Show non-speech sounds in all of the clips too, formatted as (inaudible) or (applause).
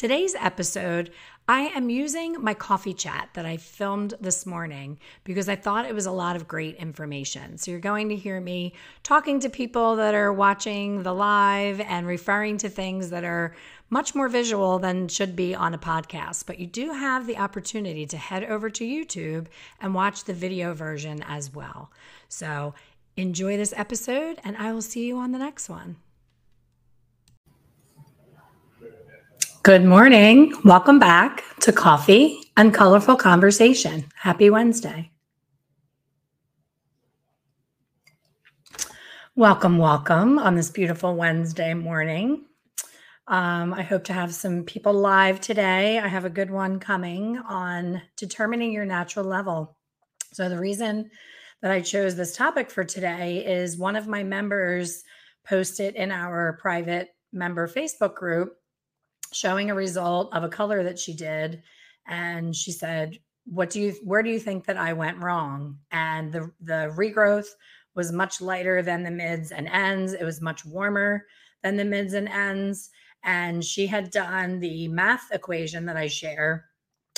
Today's episode, I am using my coffee chat that I filmed this morning because I thought it was a lot of great information. So, you're going to hear me talking to people that are watching the live and referring to things that are much more visual than should be on a podcast. But you do have the opportunity to head over to YouTube and watch the video version as well. So, enjoy this episode, and I will see you on the next one. Good morning. Welcome back to Coffee and Colorful Conversation. Happy Wednesday. Welcome, welcome on this beautiful Wednesday morning. Um, I hope to have some people live today. I have a good one coming on determining your natural level. So, the reason that I chose this topic for today is one of my members posted in our private member Facebook group showing a result of a color that she did and she said what do you where do you think that i went wrong? And the the regrowth was much lighter than the mids and ends. It was much warmer than the mids and ends. And she had done the math equation that i share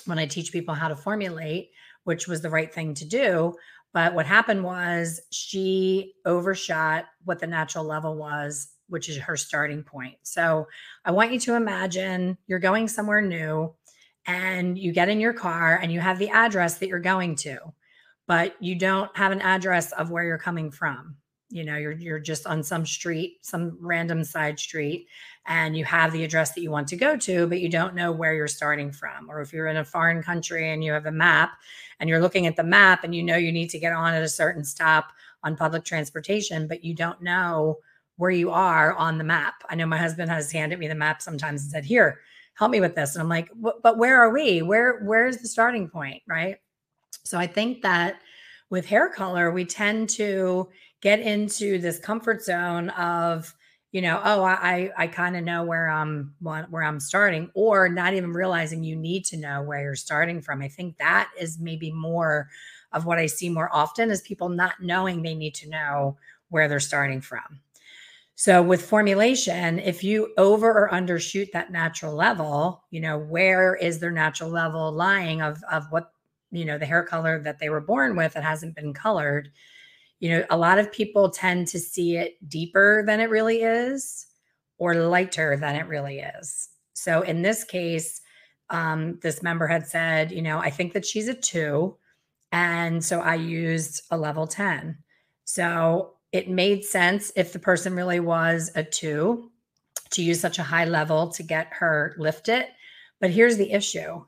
when i teach people how to formulate which was the right thing to do. But what happened was she overshot what the natural level was which is her starting point. So I want you to imagine you're going somewhere new and you get in your car and you have the address that you're going to, but you don't have an address of where you're coming from. You know, you're you're just on some street, some random side street, and you have the address that you want to go to, but you don't know where you're starting from. Or if you're in a foreign country and you have a map and you're looking at the map and you know you need to get on at a certain stop on public transportation, but you don't know where you are on the map. I know my husband has handed me the map sometimes and said, "Here, help me with this." And I'm like, "But where are we? Where where's the starting point?" Right? So I think that with hair color, we tend to get into this comfort zone of, you know, oh, I I kind of know where I'm where I'm starting, or not even realizing you need to know where you're starting from. I think that is maybe more of what I see more often is people not knowing they need to know where they're starting from. So with formulation, if you over or undershoot that natural level, you know, where is their natural level lying of of what, you know, the hair color that they were born with that hasn't been colored, you know, a lot of people tend to see it deeper than it really is or lighter than it really is. So in this case, um, this member had said, you know, I think that she's a two. And so I used a level 10. So it made sense if the person really was a two to use such a high level to get her lifted. But here's the issue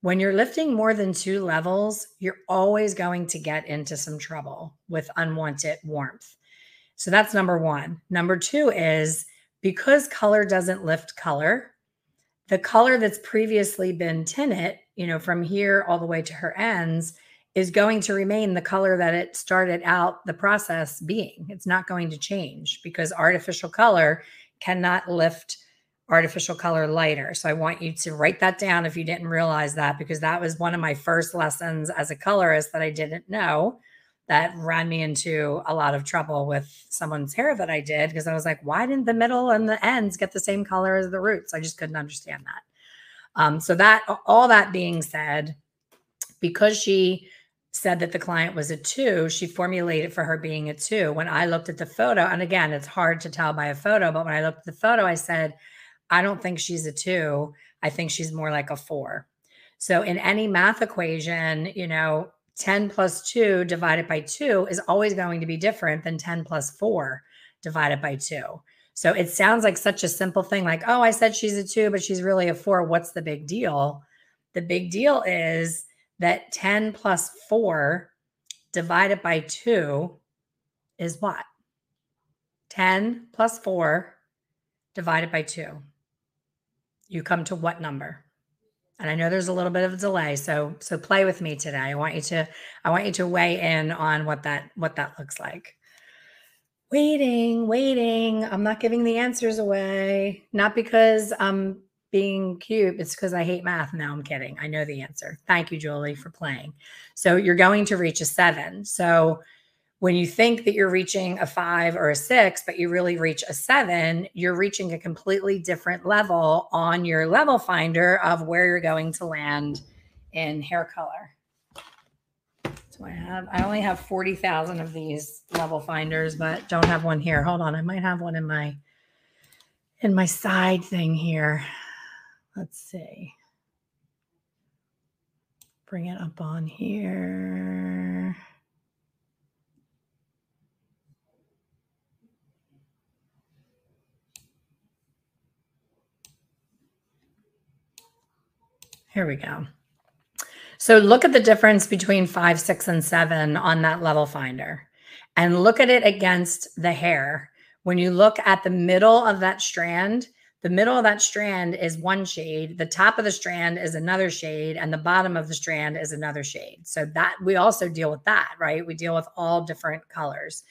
when you're lifting more than two levels, you're always going to get into some trouble with unwanted warmth. So that's number one. Number two is because color doesn't lift color, the color that's previously been tinted, you know, from here all the way to her ends is going to remain the color that it started out the process being. It's not going to change because artificial color cannot lift artificial color lighter. So I want you to write that down if you didn't realize that, because that was one of my first lessons as a colorist that I didn't know that ran me into a lot of trouble with someone's hair that I did because I was like, why didn't the middle and the ends get the same color as the roots? I just couldn't understand that. Um, so that all that being said, because she said that the client was a two, she formulated for her being a two. When I looked at the photo, and again, it's hard to tell by a photo, but when I looked at the photo, I said, I don't think she's a two. I think she's more like a four. So in any math equation, you know, 10 plus two divided by two is always going to be different than 10 plus four divided by two. So it sounds like such a simple thing like, oh, I said she's a two, but she's really a four. What's the big deal? The big deal is that 10 plus 4 divided by 2 is what? 10 plus 4 divided by 2. you come to what number? And I know there's a little bit of a delay, so so play with me today. I want you to I want you to weigh in on what that what that looks like. Waiting, waiting. I'm not giving the answers away. Not because I'm being cute. It's because I hate math. No, I'm kidding. I know the answer. Thank you, Julie, for playing. So you're going to reach a seven. So when you think that you're reaching a five or a six, but you really reach a seven, you're reaching a completely different level on your level finder of where you're going to land in hair color. So I have, I only have 40,000 of these level finders, but don't have one here. Hold on. I might have one in my, in my side thing here. Let's see. Bring it up on here. Here we go. So look at the difference between five, six, and seven on that level finder and look at it against the hair. When you look at the middle of that strand, the middle of that strand is one shade, the top of the strand is another shade, and the bottom of the strand is another shade. So that we also deal with that, right? We deal with all different colors.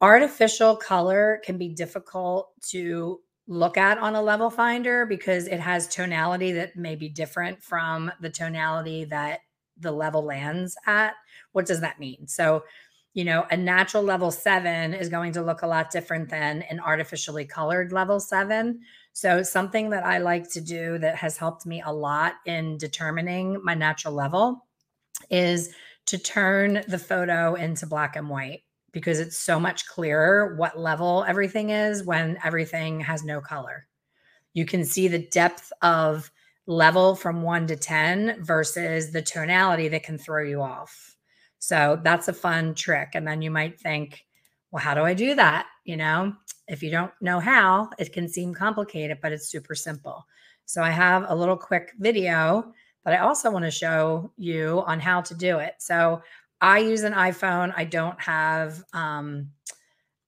Artificial color can be difficult to look at on a level finder because it has tonality that may be different from the tonality that the level lands at. What does that mean? So, you know, a natural level seven is going to look a lot different than an artificially colored level seven. So, something that I like to do that has helped me a lot in determining my natural level is to turn the photo into black and white because it's so much clearer what level everything is when everything has no color. You can see the depth of level from one to 10 versus the tonality that can throw you off. So that's a fun trick. And then you might think, well, how do I do that? You know, if you don't know how, it can seem complicated, but it's super simple. So I have a little quick video, but I also want to show you on how to do it. So I use an iPhone. I don't have um,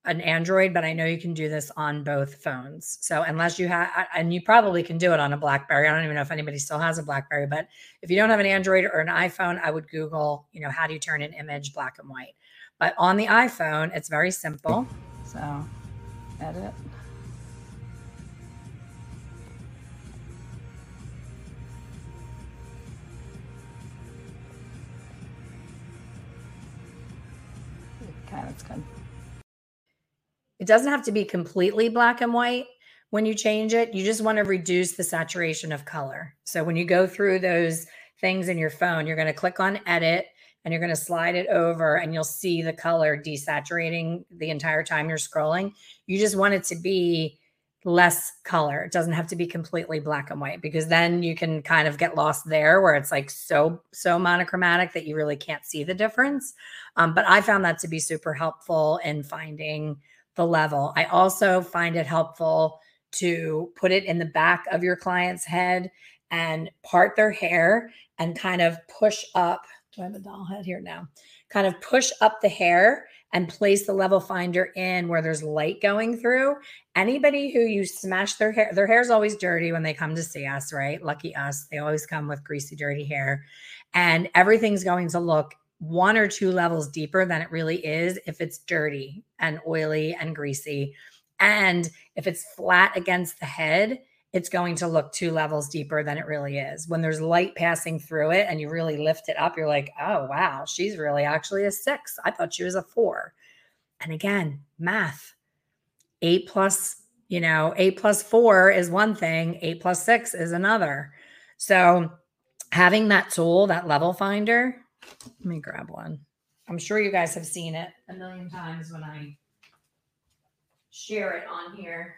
an Android, but I know you can do this on both phones. So unless you have, and you probably can do it on a BlackBerry. I don't even know if anybody still has a BlackBerry, but if you don't have an Android or an iPhone, I would Google, you know, how do you turn an image black and white? But on the iPhone, it's very simple. So edit. Okay, that's good. It doesn't have to be completely black and white when you change it. You just want to reduce the saturation of color. So when you go through those things in your phone, you're going to click on edit and you're going to slide it over and you'll see the color desaturating the entire time you're scrolling. You just want it to be less color. It doesn't have to be completely black and white because then you can kind of get lost there where it's like so so monochromatic that you really can't see the difference. Um, but I found that to be super helpful in finding the level. I also find it helpful to put it in the back of your client's head and part their hair and kind of push up. Do I have a doll head here now? Kind of push up the hair and place the level finder in where there's light going through. Anybody who you smash their hair, their hair is always dirty when they come to see us, right? Lucky us. They always come with greasy, dirty hair. And everything's going to look one or two levels deeper than it really is if it's dirty and oily and greasy. And if it's flat against the head, it's going to look two levels deeper than it really is. When there's light passing through it and you really lift it up, you're like, oh, wow, she's really actually a six. I thought she was a four. And again, math eight plus, you know, eight plus four is one thing, eight plus six is another. So having that tool, that level finder, let me grab one. I'm sure you guys have seen it a million times when I share it on here.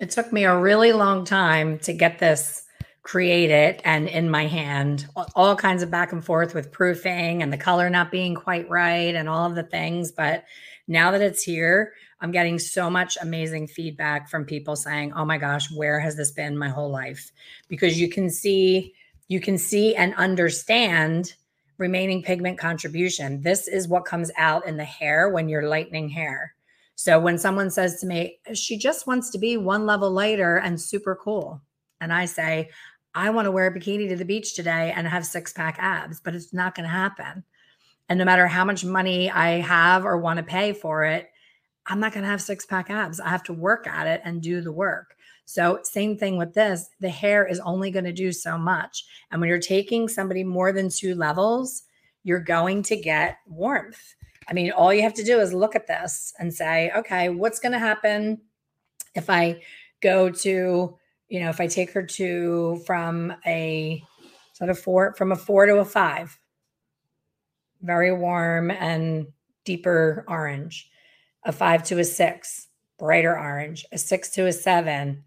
It took me a really long time to get this created and in my hand, all kinds of back and forth with proofing and the color not being quite right and all of the things. But now that it's here, I'm getting so much amazing feedback from people saying, "Oh my gosh, where has this been my whole life?" Because you can see you can see and understand remaining pigment contribution. This is what comes out in the hair when you're lightening hair. So when someone says to me, she just wants to be one level lighter and super cool. And I say, I want to wear a bikini to the beach today and have six pack abs, but it's not going to happen. And no matter how much money I have or want to pay for it, I'm not going to have six pack abs. I have to work at it and do the work. So, same thing with this the hair is only going to do so much. And when you're taking somebody more than two levels, you're going to get warmth. I mean, all you have to do is look at this and say, okay, what's going to happen if I go to, you know, if I take her to from a sort of four, from a four to a five, very warm and deeper orange, a five to a six, brighter orange, a six to a seven,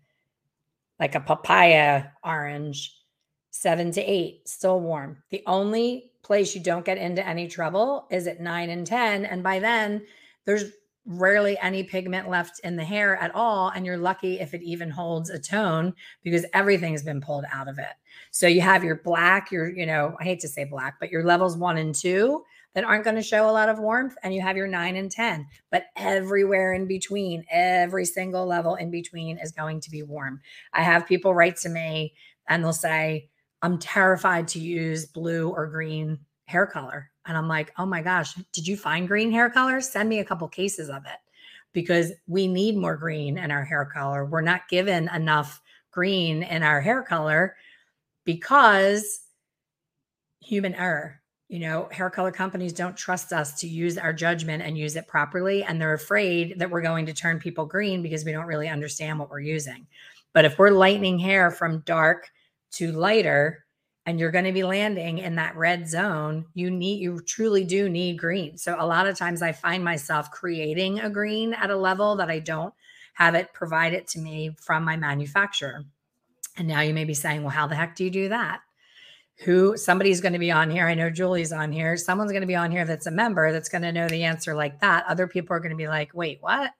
like a papaya orange, seven to eight, still warm. The only place you don't get into any trouble is at nine and 10. And by then, there's rarely any pigment left in the hair at all. And you're lucky if it even holds a tone because everything's been pulled out of it. So you have your black, your, you know, I hate to say black, but your levels one and two that aren't going to show a lot of warmth. And you have your nine and 10, but everywhere in between, every single level in between is going to be warm. I have people write to me and they'll say, I'm terrified to use blue or green hair color. And I'm like, oh my gosh, did you find green hair color? Send me a couple cases of it because we need more green in our hair color. We're not given enough green in our hair color because human error. You know, hair color companies don't trust us to use our judgment and use it properly. And they're afraid that we're going to turn people green because we don't really understand what we're using. But if we're lightening hair from dark to lighter and you're going to be landing in that red zone, you need, you truly do need green. So a lot of times I find myself creating a green at a level that I don't have it provided to me from my manufacturer. And now you may be saying, well, how the heck do you do that? Who somebody's going to be on here. I know Julie's on here. Someone's going to be on here that's a member that's going to know the answer like that. Other people are going to be like, wait, what?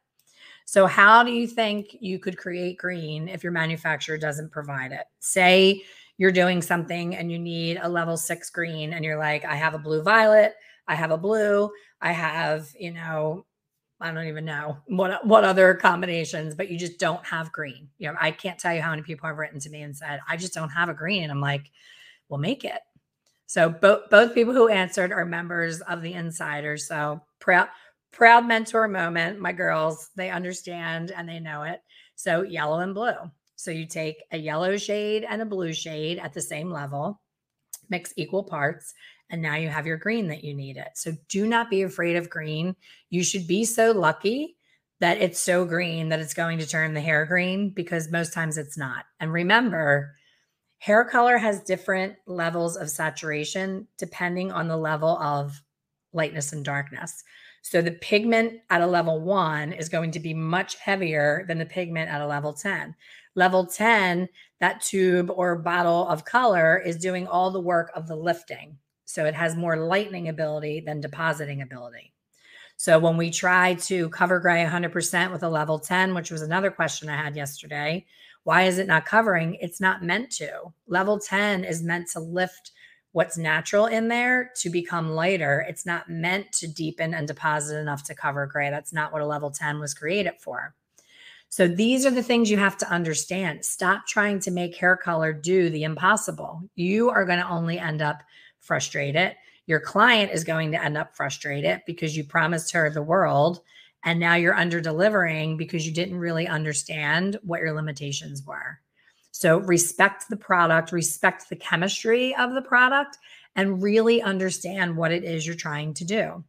So, how do you think you could create green if your manufacturer doesn't provide it? Say you're doing something and you need a level six green, and you're like, I have a blue violet, I have a blue, I have, you know, I don't even know (laughs) what what other combinations, but you just don't have green. You know, I can't tell you how many people have written to me and said, I just don't have a green. And I'm like, we'll make it. So both both people who answered are members of the insiders. So proud proud mentor moment. My girls, they understand and they know it. So yellow and blue. So you take a yellow shade and a blue shade at the same level, mix equal parts, and now you have your green that you need it. So do not be afraid of green. You should be so lucky that it's so green that it's going to turn the hair green because most times it's not. And remember, hair color has different levels of saturation depending on the level of lightness and darkness. So the pigment at a level one is going to be much heavier than the pigment at a level 10. Level 10, that tube or bottle of color is doing all the work of the lifting. So it has more lightening ability than depositing ability. So when we try to cover gray 100% with a level 10, which was another question I had yesterday, why is it not covering? It's not meant to. Level 10 is meant to lift what's natural in there to become lighter. It's not meant to deepen and deposit enough to cover gray. That's not what a level 10 was created for. So these are the things you have to understand. Stop trying to make hair color do the impossible. You are going to only end up frustrated. Your client is going to end up frustrated because you promised her the world and now you're under delivering because you didn't really understand what your limitations were. So respect the product, respect the chemistry of the product, and really understand what it is you're trying to do.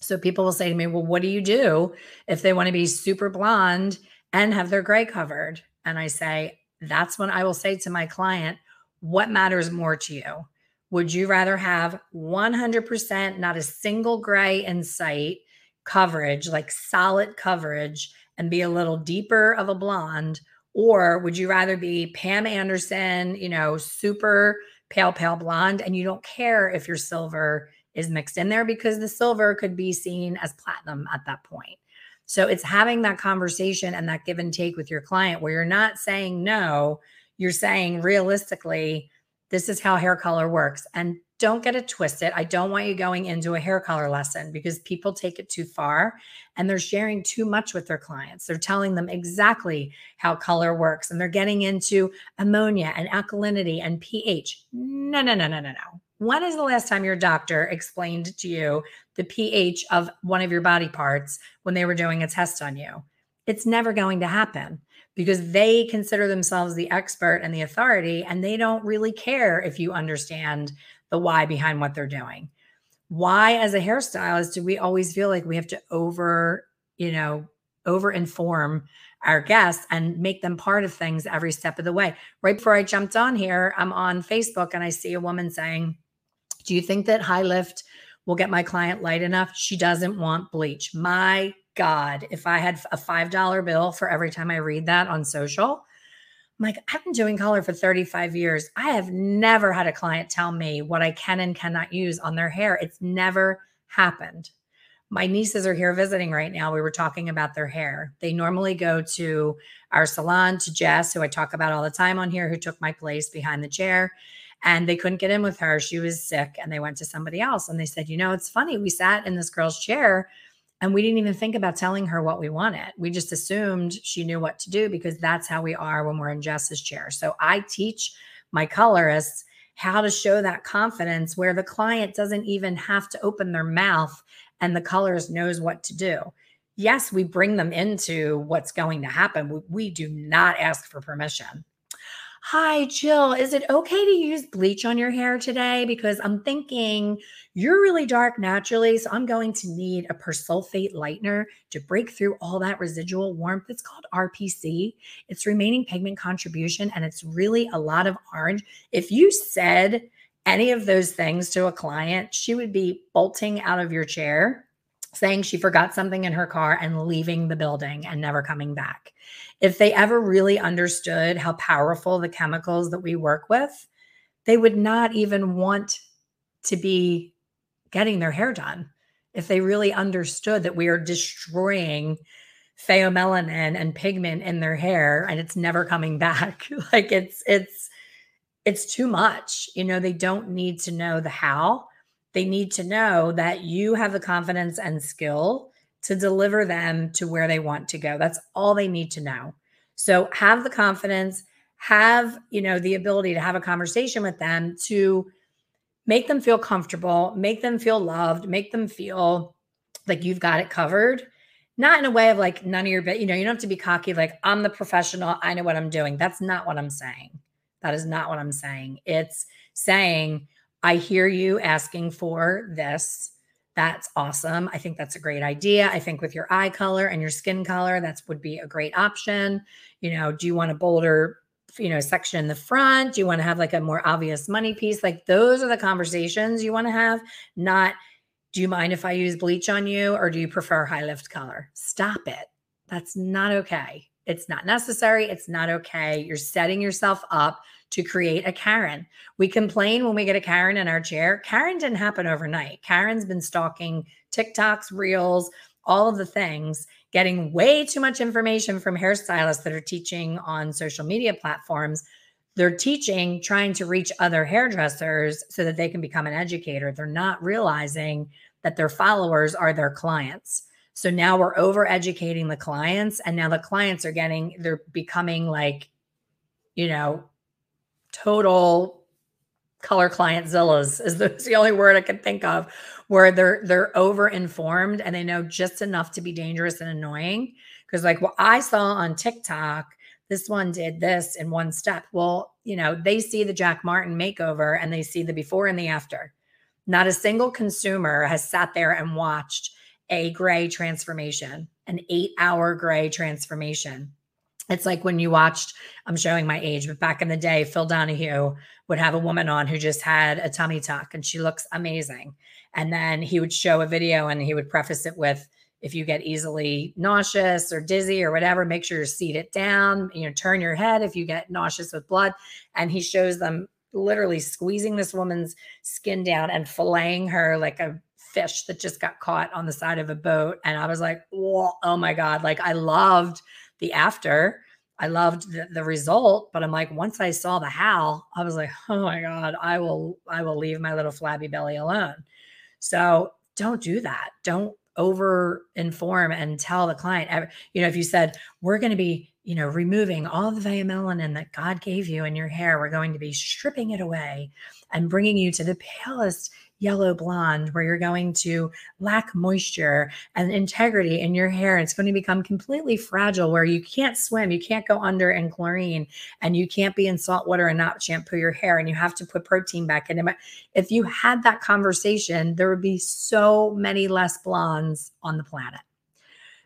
So people will say to me, Well, what do you do if they want to be super blonde and have their gray covered? And I say, That's when I will say to my client, What matters more to you? Would you rather have 100%, not a single gray in sight coverage, like solid coverage, and be a little deeper of a blonde? Or would you rather be Pam Anderson, you know, super pale, pale blonde, and you don't care if your silver is mixed in there because the silver could be seen as platinum at that point. So it's having that conversation and that give and take with your client where you're not saying no, you're saying realistically, this is how hair color works. And don't get it twisted. I don't want you going into a hair color lesson because people take it too far and they're sharing too much with their clients. They're telling them exactly how color works and they're getting into ammonia and alkalinity and pH. No, no, no, no, no, no. When is the last time your doctor explained to you the pH of one of your body parts when they were doing a test on you? It's never going to happen because they consider themselves the expert and the authority, and they don't really care if you understand the why behind what they're doing. Why, as a hairstylist, do we always feel like we have to over, you know, over inform our guests and make them part of things every step of the way? Right before I jumped on here, I'm on Facebook and I see a woman saying, Do you think that high lift will get my client light enough? She doesn't want bleach. My God, if I had a $5 bill for every time I read that on social, Like, I've been doing color for 35 years. I have never had a client tell me what I can and cannot use on their hair. It's never happened. My nieces are here visiting right now. We were talking about their hair. They normally go to our salon, to Jess, who I talk about all the time on here, who took my place behind the chair. And they couldn't get in with her. She was sick and they went to somebody else. And they said, You know, it's funny. We sat in this girl's chair and we didn't even think about telling her what we wanted. We just assumed she knew what to do because that's how we are when we're in Jess's chair. So I teach my colorists how to show that confidence where the client doesn't even have to open their mouth and the colorist knows what to do. Yes, we bring them into what's going to happen. We, we do not ask for permission. Hi, Jill. Is it okay to use bleach on your hair today? Because I'm thinking you're really dark naturally. So I'm going to need a persulfate lightener to break through all that residual warmth. It's called RPC. It's remaining pigment contribution, and it's really a lot of orange. If you said any of those things to a client, she would be bolting out of your chair saying she forgot something in her car and leaving the building and never coming back. If they ever really understood how powerful the chemicals that we work with, they would not even want to be getting their hair done. If they really understood that we are destroying pheomelanin and pigment in their hair and it's never coming (laughs) back. like it's it's it's too much. You know, they don't need to know the how they need to know that you have the confidence and skill to deliver them to where they want to go. That's all they need to know. So have the confidence, have, you know, the ability to have a conversation with them to make them feel comfortable, make them feel loved, make them feel like you've got it covered. Not in a way of like none of your, you know, you don't have to be cocky, like I'm the professional, I know what I'm doing. That's not what I'm saying. That is not what I'm saying. It's saying, I hear you asking for this. That's awesome. I think that's a great idea. I think with your eye color and your skin color, that would be a great option. You know, do you want a bolder, you know, section in the front? Do you want to have like a more obvious money piece? Like those are the conversations you want to have, not do you mind if I use bleach on you or do you prefer high lift color? Stop it. That's not okay. It's not necessary. It's not okay. You're setting yourself up to create a Karen. We complain when we get a Karen in our chair. Karen didn't happen overnight. Karen's been stalking TikToks, Reels, all of the things, getting way too much information from hairstylists that are teaching on social media platforms. They're teaching, trying to reach other hairdressers so that they can become an educator. They're not realizing that their followers are their clients. So now we're over educating the clients, and now the clients are getting, they're becoming like, you know, total color client zillas is the, the only word I can think of where they're they're over informed and they know just enough to be dangerous and annoying. Because like what I saw on TikTok, this one did this in one step. Well, you know, they see the Jack Martin makeover and they see the before and the after. Not a single consumer has sat there and watched a gray transformation, an eight hour gray transformation. It's like when you watched, I'm showing my age, but back in the day, Phil Donahue would have a woman on who just had a tummy tuck and she looks amazing. And then he would show a video and he would preface it with, if you get easily nauseous or dizzy or whatever, make sure you seat it down, you know, turn your head if you get nauseous with blood. And he shows them literally squeezing this woman's skin down and filleting her like a fish that just got caught on the side of a boat. And I was like, oh my God. Like I loved the after I loved the, the, result, but I'm like, once I saw the how, I was like, oh my God, I will, I will leave my little flabby belly alone. So don't do that. Don't over inform and tell the client. You know, if you said, we're going to be, you know, removing all the melanin that God gave you in your hair, we're going to be stripping it away and bringing you to the palest yellow blonde where you're going to lack moisture and integrity in your hair. It's going to become completely fragile where you can't swim, you can't go under in chlorine, and you can't be in salt water and not shampoo your hair, and you have to put protein back in it. If you had that conversation, there would be so many less blondes on the planet.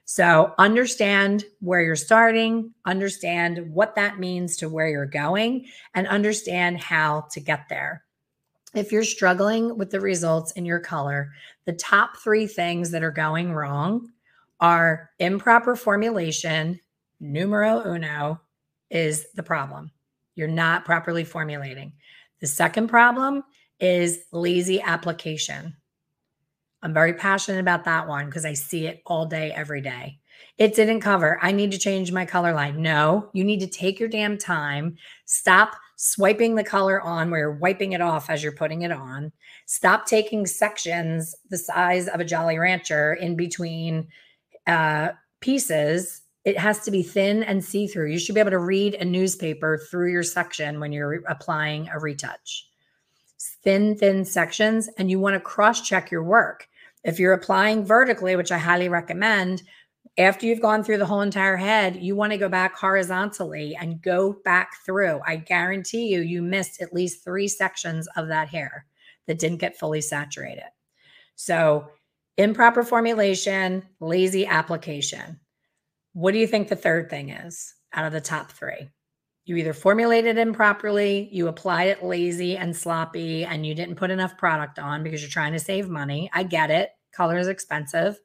So understand where you're starting, understand what that means to where you're going, and understand how to get there if you're struggling with the results in your color, the top three things that are going wrong are improper formulation. Numero uno is the problem. You're not properly formulating. The second problem is lazy application. I'm very passionate about that one because I see it all day, every day. It didn't cover. I need to change my color line. No, you need to take your damn time. Stop swiping the color on where you're wiping it off as you're putting it on. Stop taking sections the size of a Jolly Rancher in between uh, pieces. It has to be thin and see through. You should be able to read a newspaper through your section when you're applying a retouch. Thin, thin sections, and you want to cross check your work. If you're applying vertically, which I highly recommend, after you've gone through the whole entire head, you want to go back horizontally and go back through. I guarantee you, you missed at least three sections of that hair that didn't get fully saturated. So, improper formulation, lazy application. What do you think the third thing is out of the top three? You either formulated improperly, you applied it lazy and sloppy, and you didn't put enough product on because you're trying to save money. I get it. Color is expensive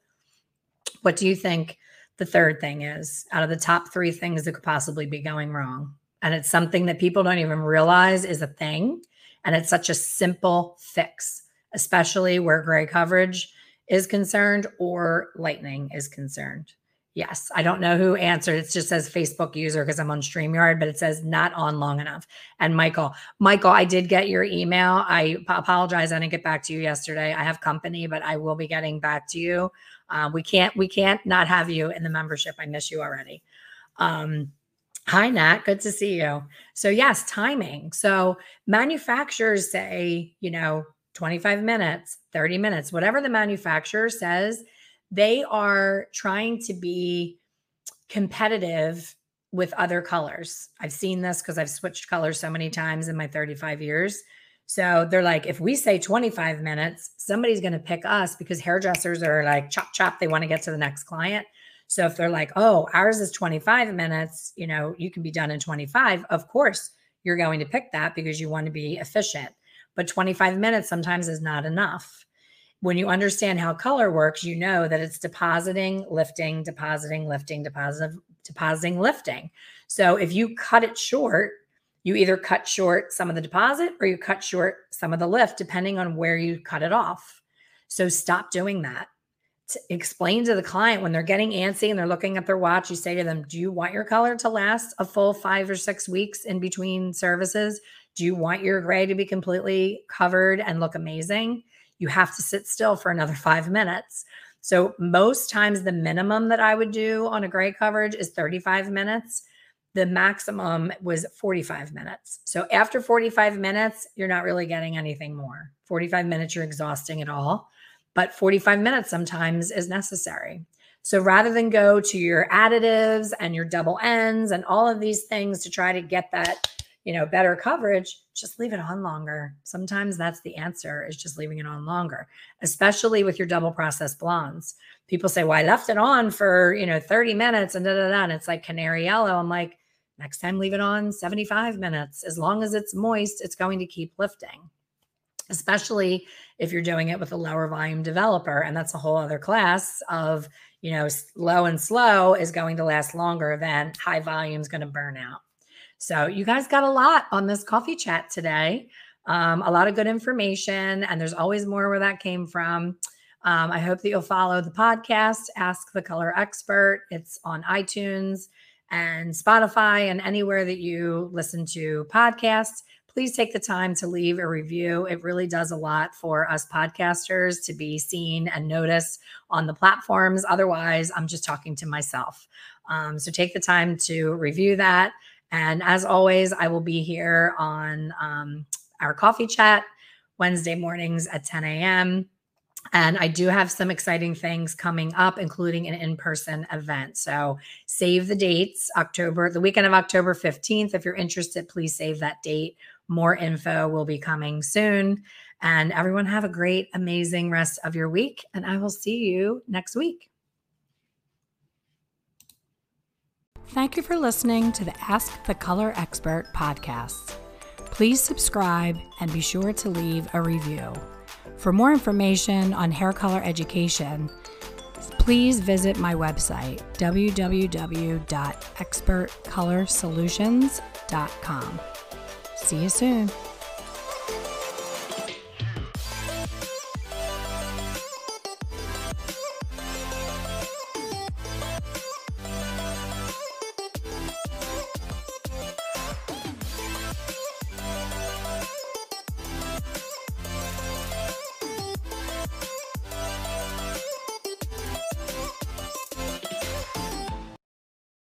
what do you think the third thing is out of the top three things that could possibly be going wrong? And it's something that people don't even realize is a thing. And it's such a simple fix, especially where gray coverage is concerned or lightning is concerned. Yes, I don't know who answered. It just says Facebook user because I'm on StreamYard, but it says not on long enough. And Michael, Michael, I did get your email. I apologize. I didn't get back to you yesterday. I have company, but I will be getting back to you. Um, we can't we can't not have you in the membership. I miss you already. Um, hi Nat, good to see you. So yes, timing. So manufacturers say, you know, 25 minutes, 30 minutes, whatever the manufacturer says, they are trying to be competitive with other colors. I've seen this because I've switched colors so many times in my 35 years. So they're like, if we say 25 minutes, somebody's going to pick us because hairdressers are like, chop, chop, they want to get to the next client. So if they're like, oh, ours is 25 minutes, you know, you can be done in 25, of course, you're going to pick that because you want to be efficient. But 25 minutes sometimes is not enough. When you understand how color works, you know that it's depositing, lifting, depositing, lifting, depositing, depositing, lifting. So if you cut it short, you either cut short some of the deposit or you cut short some of the lift, depending on where you cut it off. So stop doing that. To explain to the client when they're getting antsy and they're looking at their watch, you say to them, Do you want your color to last a full five or six weeks in between services? Do you want your gray to be completely covered and look amazing? You have to sit still for another (laughs) five minutes. So, most times, the minimum that I would do on a gray coverage is 35 minutes the maximum was 45 minutes. So after 45 minutes, you're not really getting anything more. 45 minutes, you're exhausting it all, but 45 minutes sometimes is necessary. So rather than go to your additives and your double ends and all of these things to try to get that, you know, better coverage, just leave it on longer. Sometimes that's the answer is just leaving it on longer, especially with your double process blondes. People say, well, I left it on for, you know, 30 minutes and da, da, da. And it's like canary yellow. I'm like, Next time, leave it on 75 minutes. As long as it's moist, it's going to keep lifting, especially if you're doing it with a lower volume developer. And that's a whole other class of, you know, low and slow is going to last longer than high volume is going to burn out. So you guys got a lot on this coffee chat today. Um, a lot of good information, and there's always more where that came from. Um, I hope that you'll follow the podcast, Ask the Color Expert. It's on iTunes and Spotify and anywhere that you listen to podcasts. Please take the time to leave a review. It really does a lot for us podcasters to be seen and noticed on the platforms. Otherwise, I'm just talking to myself. Um, so take the time to review that. And as always, I will be here on um, our coffee chat Wednesday mornings at 10 a.m. And I do have some exciting things coming up, including an in person event. So save the dates, October, the weekend of October 15th. If you're interested, please save that date. More info will be coming soon. And everyone have a great, amazing rest of your week. And I will see you next week. Thank you for listening to the Ask the Color Expert podcast. Please subscribe and be sure to leave a review. For more information on hair color education, please visit my website, www.expertcolorsolutions.com. See you soon.